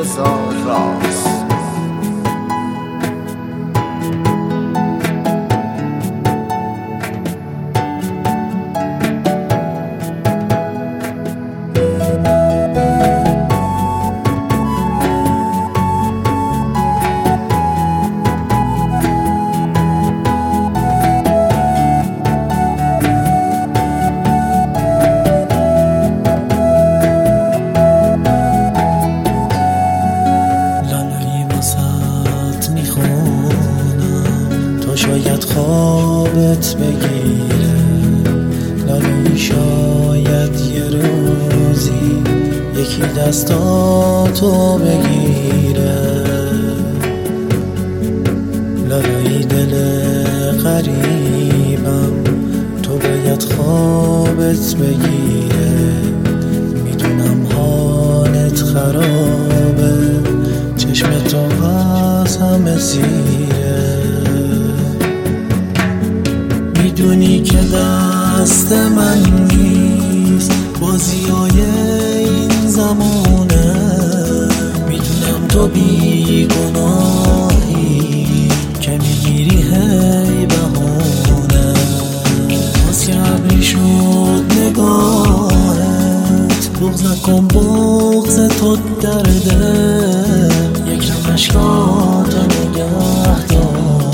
is all France. شاید خوابت بگیره. لالایی شاید یه روزی یکی دستاتو بگیره. لالایی دل غریبم تو باید خوابت بگیره. می‌دونم حالت خرابه می‌دونی که دست من نیست. بازی های این زمانه. می‌دونم تو بی گناهی که می‌گیری هی بهونه باز که ابری شد نگاهت. بغز نکن بغز تو درده. یکم اشکاتو نگه دار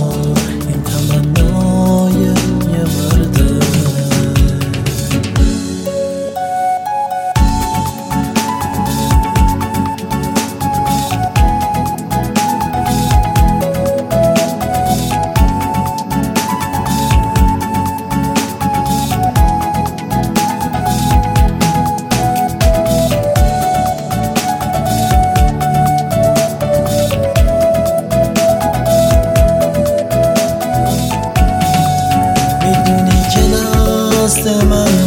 دست من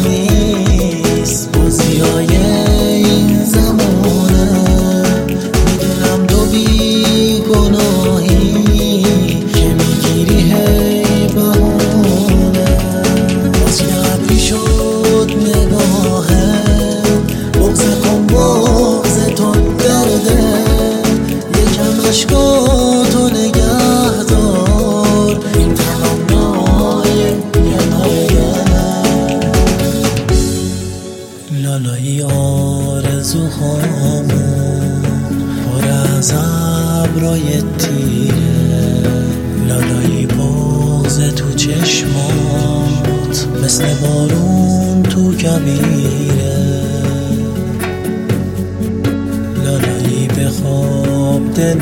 آرزوهامون پر از ابرای تیره. لالایی بغز تو چشمات مثل بارون تو کبیره. لالایی به خواب دل